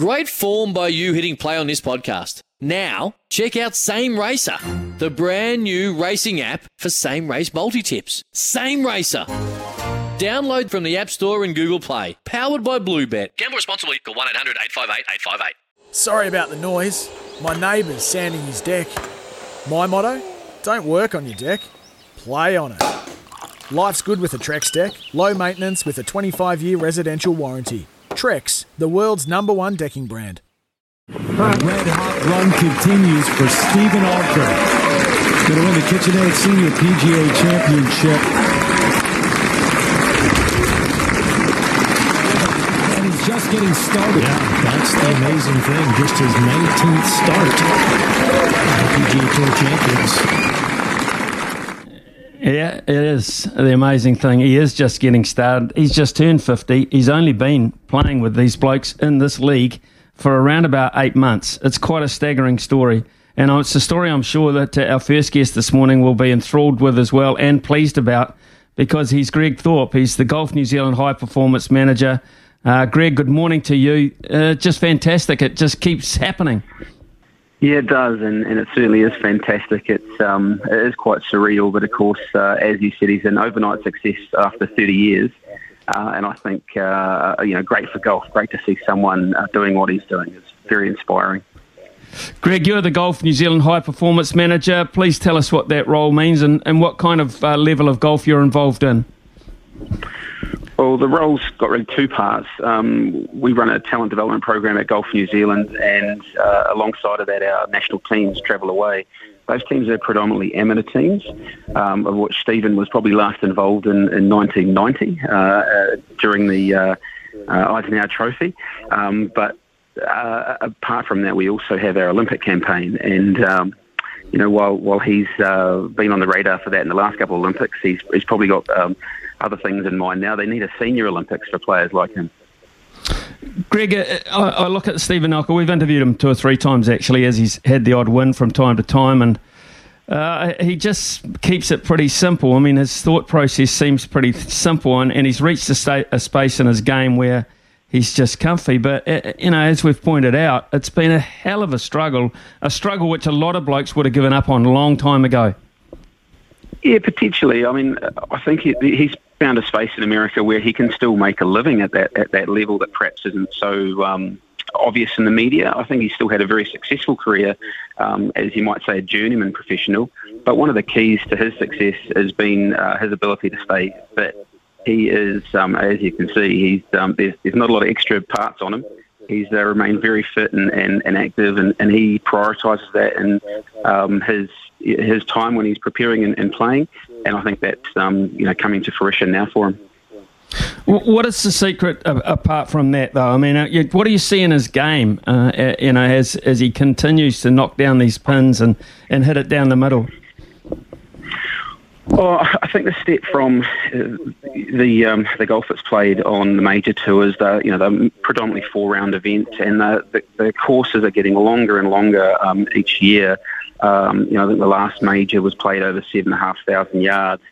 Great form by you hitting play on this podcast. Now, check out Same Racer, the brand new racing app for same race multi tips. Same Racer. Download from the App Store and Google Play. Powered by Bluebet. Gamble responsibly. Call 1 800 858 858. Sorry about the noise. My neighbour's sanding his deck. My motto? Don't work on your deck, play on it. Life's good with a Trex deck. Low maintenance with a 25 year residential warranty. Trex, the world's number one decking brand. Red hot run continues for Steven Alker. Going to win the KitchenAid Senior PGA Championship. And he's just getting started. Yeah, that's the amazing thing. Just his 19th start at the PGA Tour Champions. Yeah, it is the amazing thing. He is just getting started. He's just turned 50. He's only been playing with these blokes in this league for around about eight months. It's quite a staggering story. And it's a story I'm sure that uh, our first guest this morning will be enthralled with as well and pleased about because he's Greg Thorpe. He's the Golf New Zealand High Performance Manager. Uh, Greg, good morning to you. Uh, just fantastic. It just keeps happening. Yeah, it does, and, and it certainly is fantastic. It's um, it is quite surreal, but of course, uh, as you said, he's an overnight success after 30 years, uh, and I think uh, you know, great for golf. Great to see someone uh, doing what he's doing. It's very inspiring. Greg, you're the Golf New Zealand High Performance Manager. Please tell us what that role means and, and what kind of uh, level of golf you're involved in. Well, the role's got really two parts. Um, we run a talent development program at Golf New Zealand, and uh, alongside of that, our national teams travel away. Those teams are predominantly amateur teams, um, of which Steven was probably last involved in, in 1990 uh, uh, during the uh, uh, Eisenhower Trophy. Um, but uh, apart from that, we also have our Olympic campaign, and um, you know, while while he's been on the radar for that in the last couple of Olympics, he's he's probably got um, other things in mind now. They need a senior Olympics for players like him. Greg, uh, I, I look at Steven Alker. We've interviewed him two or three times actually, as he's had the odd win from time to time, and uh, he just keeps it pretty simple. I mean, his thought process seems pretty simple, and, and he's reached a, state, a space in his game where he's just comfy. But, uh, you know, as we've pointed out, it's been a hell of a struggle, a struggle which a lot of blokes would have given up on a long time ago. Yeah, potentially. I mean, I think he, he's found a space in America where he can still make a living at that at that level that perhaps isn't so um, obvious in the media. I think he still had a very successful career, um, as you might say, a journeyman professional. But one of the keys to his success has been uh, his ability to stay fit. He is, um, as you can see, he's um, there's, there's not a lot of extra parts on him. He's uh, remained very fit and, and, and active, and, and he prioritises that in um, his his time when he's preparing and, and playing. And I think that's um, you know coming to fruition now for him. What is the secret apart from that, though? I mean, uh, what do you see in his game? Uh, you know, as as he continues to knock down these pins and, and hit it down the middle. Well, I think the step from uh, the um, the golf that's played on the major tours, the you know the predominantly four round events, and the, the, the courses are getting longer and longer um, each year. Um, you know, I think the last major was played over seven and a half thousand yards.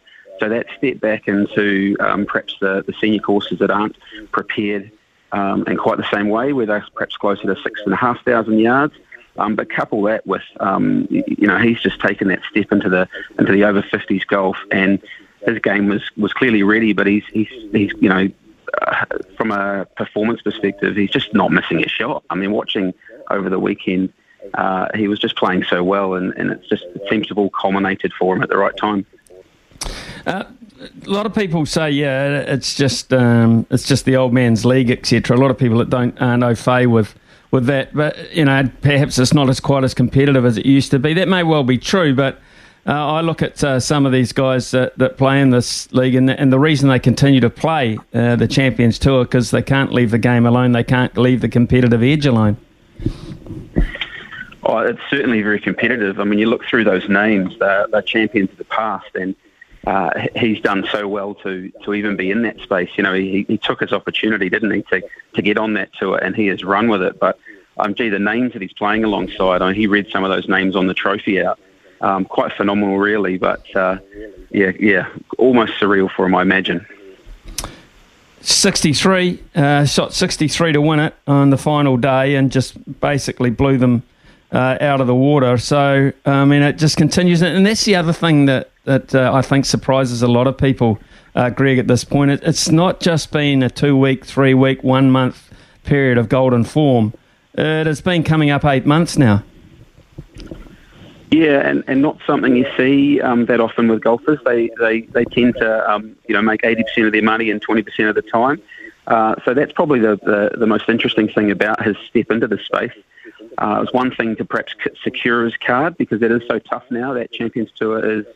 So that step back into um, perhaps the, the senior courses that aren't prepared um, in quite the same way, where they're perhaps closer to six and a half thousand yards. Um, but couple that with, um, you know, he's just taken that step into the into the over 50s golf, and his game was, was clearly ready. But he's he's, he's you know, uh, from a performance perspective, he's just not missing a shot. I mean, watching over the weekend, uh, he was just playing so well, and, and it's just it seems to have all culminated for him at the right time. Uh, a lot of people say, yeah, it's just um, it's just the old man's league, etc. A lot of people that don't aren't au fait with with that, but you know, perhaps it's not as quite as competitive as it used to be. That may well be true, but uh, I look at uh, some of these guys that, that play in this league, and, and the reason they continue to play uh, the Champions Tour because they can't leave the game alone, they can't leave the competitive edge alone. Oh, it's certainly very competitive. I mean, you look through those names; they're, they're champions of the past, and uh, he's done so well to to even be in that space. You know, he, he took his opportunity, didn't he, to to get on that tour, and he has run with it. But um, gee, the names that he's playing alongside, I mean, he read some of those names on the trophy out. Um, quite phenomenal, really. But uh, yeah, yeah, almost surreal for him, I imagine. 63, uh, shot 63 to win it on the final day and just basically blew them uh, out of the water. So, I mean, it just continues. And that's the other thing that, that uh, I think surprises a lot of people, uh, Greg, at this point. It, it's not just been a two week, three week, one month period of golden form, it has been coming up eight months now. Yeah, and, and not something you see um, that often with golfers. They they, they tend to um, you know make eighty percent of their money in twenty percent of the time. Uh, so that's probably the, the, the most interesting thing about his step into the space. Uh, it's one thing to perhaps secure his card because it is so tough now. That Champions Tour is,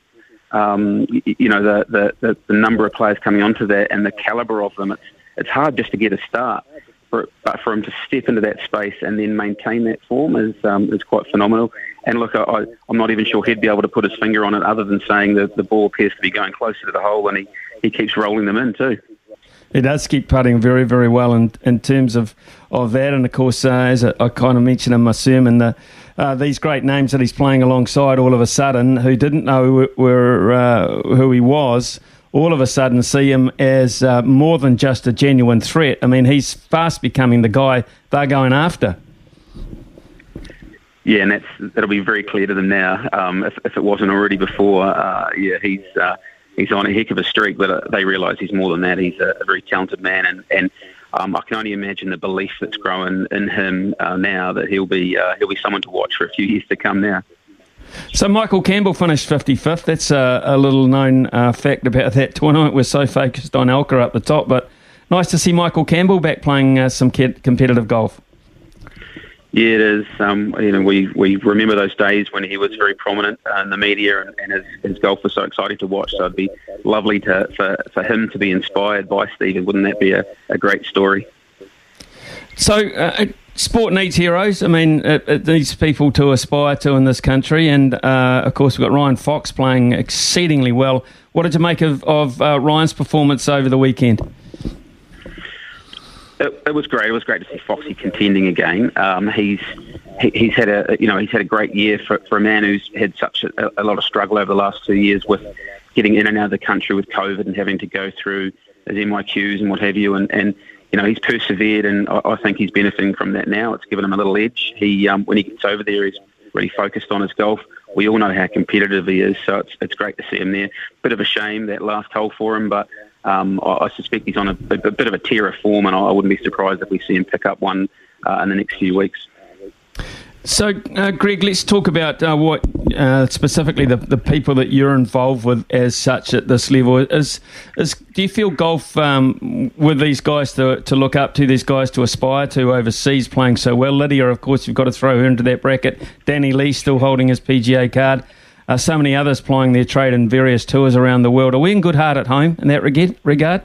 um, you, know, the, the, the, the number of players coming onto that and the caliber of them. It's it's hard just to get a start. For, but for him to step into that space and then maintain that form is um, is quite phenomenal. And look, I, I'm not even sure he'd be able to put his finger on it other than saying that the ball appears to be going closer to the hole and he, he keeps rolling them in too. He does keep putting very, very well in, in terms of, of that. And of course, uh, as I, I, kind of mentioned in my sermon, the, uh, these great names that he's playing alongside all of a sudden, who didn't know were, uh, who he was, all of a sudden see him as uh, more than just a genuine threat. I mean, he's fast becoming the guy they're going after. Yeah, and that's that'll be very clear to them now. Um, if, if, it wasn't already before, uh, yeah, he's uh, he's on a heck of a streak. But uh, they realise he's more than that. He's a, a very talented man, and and um, I can only imagine the belief that's growing in him uh, now that he'll be uh, he'll be someone to watch for a few years to come now. So Michael Campbell finished 55th. That's a, a little known uh, fact about that tournament. We're so focused on Alker up the top, but nice to see Michael Campbell back playing some competitive golf. Yeah, it is. Um, you know, we, we remember those days when he was very prominent in the media and, and his, his golf was so exciting to watch. So it'd be lovely to for, for him to be inspired by Steven. Wouldn't that be a, a great story? So, uh, sport needs heroes. I mean, it, it, needs people to aspire to in this country. And uh, of course, we've got Ryan Fox playing exceedingly well. What did you make of, of uh, Ryan's performance over the weekend? It, it, was great. It was great to see Foxy contending again. Um, he's he, he's had a you know he's had a great year for, for a man who's had such a, a, lot of struggle over the last two years with getting in and out of the country with COVID and having to go through his MIQs and what have you. And, and you know he's persevered, and I, I think he's benefiting from that now. It's given him a little edge. He um, when he gets over there, he's really focused on his golf. We all know how competitive he is, so it's it's great to see him there. Bit of a shame that last hole for him, but um, I, I, suspect he's on a, a, bit of a tear of form, and I, I wouldn't be surprised if we see him pick up one uh, in the next few weeks. So, uh, Greg, let's talk about uh, what uh, specifically the, the people that you're involved with as such at this level. Is, is do you feel golf um, with these guys to, to look up to, these guys to aspire to overseas playing so well? Lydia, of course, you've got to throw her into that bracket. Danny Lee still holding his PGA card uh, so many others plying their trade in various tours around the world. Are we in good heart at home in that regard?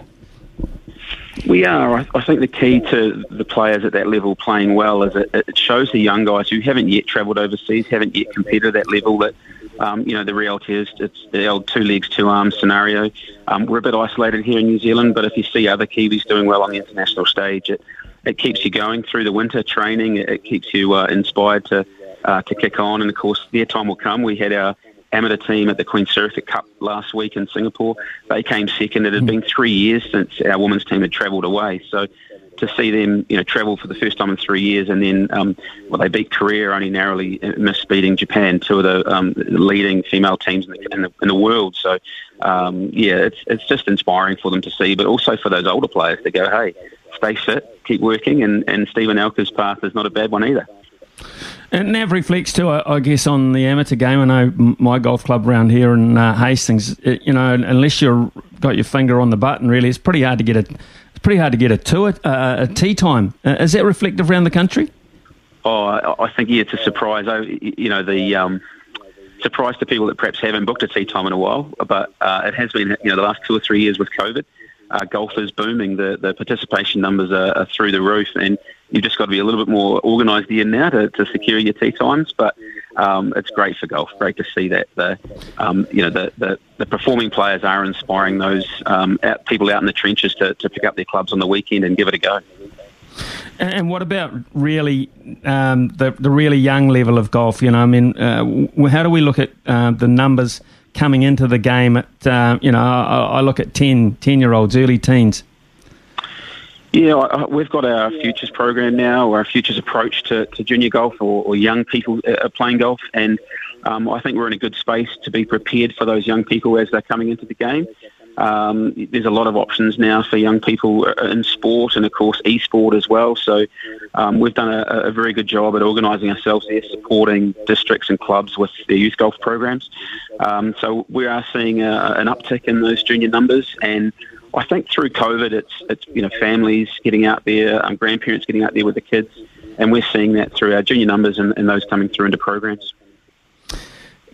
We are. I think the key to the players at that level playing well is it, it shows the young guys who haven't yet travelled overseas, haven't yet competed at that level, that um, you know the reality is it's the old two legs, two arms scenario. Um, we're a bit isolated here in New Zealand, but if you see other Kiwis doing well on the international stage, it, it keeps you going through the winter training. It, it keeps you uh, inspired to uh, to kick on, and of course their time will come. We had our amateur team at the Queen Sirikit Cup last week in Singapore. They came second. It had been three years since our women's team had travelled away. So to see them, you know, travel for the first time in three years, and then um, well, they beat Korea, only narrowly missed beating Japan, two of the um, leading female teams in the, in the, in the world. So, um, yeah, it's it's just inspiring for them to see, but also for those older players to go, hey, stay fit, keep working, and and Steven Alker's path is not a bad one either. And Nav reflects too, I guess, on the amateur game. I know my golf club around here in uh, Hastings. It, you know, unless you've got your finger on the button, really, it's pretty hard to get a. It's pretty hard to get a tour, uh, a tee time. Uh, is that reflective around the country? Oh, I think yeah, it's a surprise. Oh, you know, the um, surprise to people that perhaps haven't booked a tee time in a while, but uh, it has been you know the last two or three years with COVID. Uh, golf is booming. The the participation numbers are, are through the roof, and you've just got to be a little bit more organised here now to, to secure your tee times. But um, it's great for golf. Great to see that the um, you know the, the, the performing players are inspiring those um, out, people out in the trenches to, to pick up their clubs on the weekend and give it a go. And what about really um, the the really young level of golf? You know, I mean, uh, how do we look at uh, the numbers coming into the game? At uh, you know, I, I, look at 10, 10 year olds, early teens. Yeah, we've got our futures program now, or our futures approach to, to junior golf or, or young people uh, playing golf, and um, I think we're in a good space to be prepared for those young people as they're coming into the game. Um, there's a lot of options now for young people uh, in sport and, of course, e-sport as well. So um, we've done a, a, very good job at organising ourselves there, supporting districts and clubs with their youth golf programs. Um, so we are seeing a, an uptick in those junior numbers, and I think through COVID, it's it's you know families getting out there, um, grandparents getting out there with the kids, and we're seeing that through our junior numbers and, and those coming through into programs.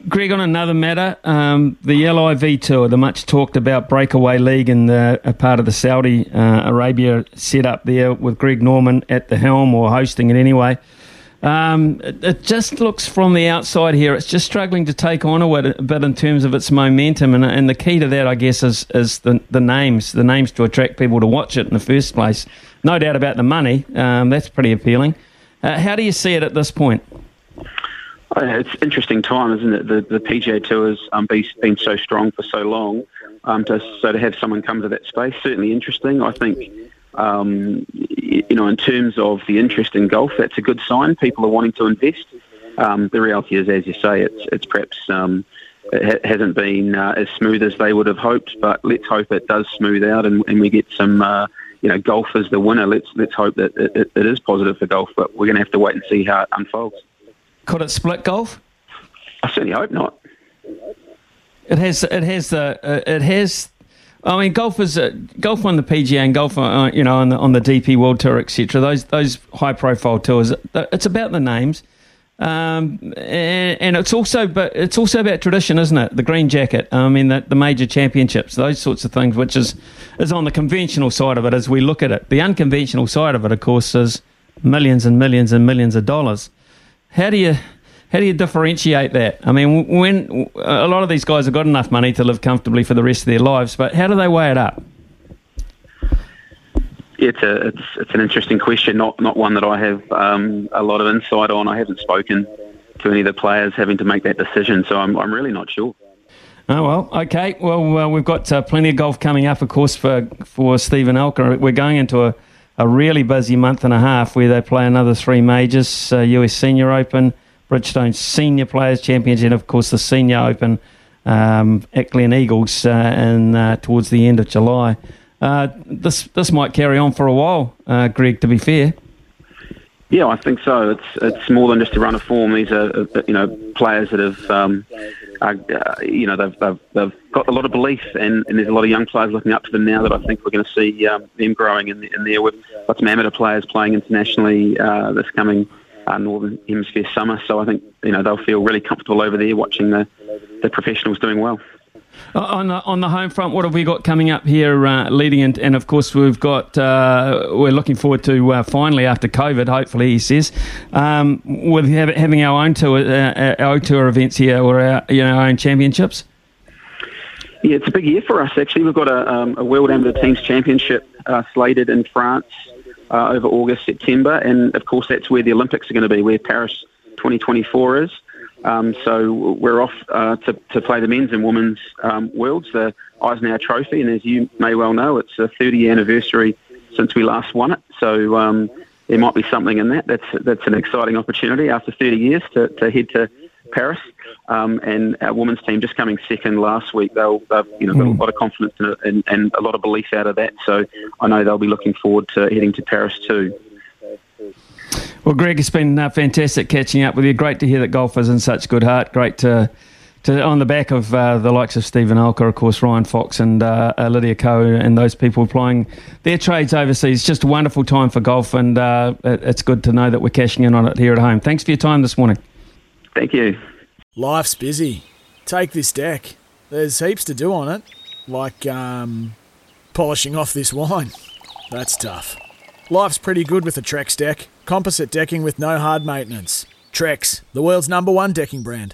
Greg, on another matter, um, the LIV Tour, the much talked about breakaway league and the, a part of the Saudi uh, Arabia set up there with Greg Norman at the helm or hosting it anyway. Um, it, it, just looks from the outside here, it's just struggling to take on a bit in terms of its momentum. And, and the key to that, I guess, is, is the, the names, the names to attract people to watch it in the first place. No doubt about the money, um, that's pretty appealing. Uh, how do you see it at this point? Oh, it's interesting time, isn't it? The the PGA Tour has um, been, so strong for so long. Um, to, so to have someone come to that space, certainly interesting. I think, um, you know, in terms of the interest in golf, that's a good sign. People are wanting to invest. Um, the reality is, as you say, it's it's perhaps um, it hasn't been uh, as smooth as they would have hoped. But let's hope it does smooth out and, and we get some. Uh, you know, golf as the winner. Let's let's hope that it, it is positive for golf, but we're going to have to wait and see how it unfolds. Could it split golf? I certainly hope not. It has. It has the. Uh, it has. I mean, golf is uh, golf on the PGA and golf, uh, you know, on the on the DP World Tour, etc. Those those high profile tours. Uh, it's about the names, um, and, and, it's also but it's also about tradition, isn't it? The green jacket. I mean, the, the major championships, those sorts of things, which is is on the conventional side of it as we look at it. The unconventional side of it, of course, is millions and millions and millions of dollars. How do you how do you differentiate that? I mean, when a lot of these guys have got enough money to live comfortably for the rest of their lives, but how do they weigh it up? It's a it's it's an interesting question, not not one that I have um, a lot of insight on. I haven't spoken to any of the players having to make that decision, so I'm I'm really not sure. Oh well, okay. Well, uh, we've got uh, plenty of golf coming up, of course, for for Steven Alker. We're going into a a really busy month and a half where they play another three majors uh, US Senior Open, Bridgestone Senior Players Championship, and of course the Senior Open um, at Gleneagles uh, and uh, towards the end of July. Uh, this this might carry on for a while, uh, Greg. To be fair. Yeah, I think so. It's it's more than just a run of form. These are uh, you know players that have um, uh, you know they've, they've, they've got a lot of belief, and, and, there's a lot of young players looking up to them now that I think we're going to see um, them growing in, in there. With got some amateur players playing internationally uh, this coming uh, Northern Hemisphere summer, so I think you know they'll feel really comfortable over there watching the the professionals doing well. Uh, on the, on the home front, what have we got coming up here uh, leading in, and of course we've got uh, we're looking forward to uh, finally after COVID, hopefully he says, um, with having our own tour uh, our own tour events here or our you know our own championships. Yeah, it's a big year for us actually. We've got a, um, a World Amateur Teams Championship uh, slated in France over August September, and of course that's where the Olympics are going to be, where Paris 2024 is. Um, so we're off uh, to, to play the men's and women's um, worlds, the Eisenhower Trophy, and as you may well know, it's a 30 anniversary since we last won it. So um, there might be something in that. That's that's an exciting opportunity after 30 years to, to head to Paris. Um, and our women's team just coming second last week. They'll, they've you know got a hmm. lot of confidence it and, and a lot of belief out of that. So I know they'll be looking forward to heading to Paris too. Well, Greg, it's been uh, fantastic catching up with you. Great to hear that golf is in such good heart. Great to, to on the back of uh, the likes of Steven Alker, of course, Ryan Fox and uh, uh Lydia Ko and those people playing their trades overseas. Just a wonderful time for golf, and uh, it's good to know that we're cashing in on it here at home. Thanks for your time this morning. Thank you. Life's busy. Take this deck. There's heaps to do on it, like um, Polishing off this wine. That's tough. Life's pretty good with a Trex deck. Composite decking with no hard maintenance. Trex, the world's number one decking brand.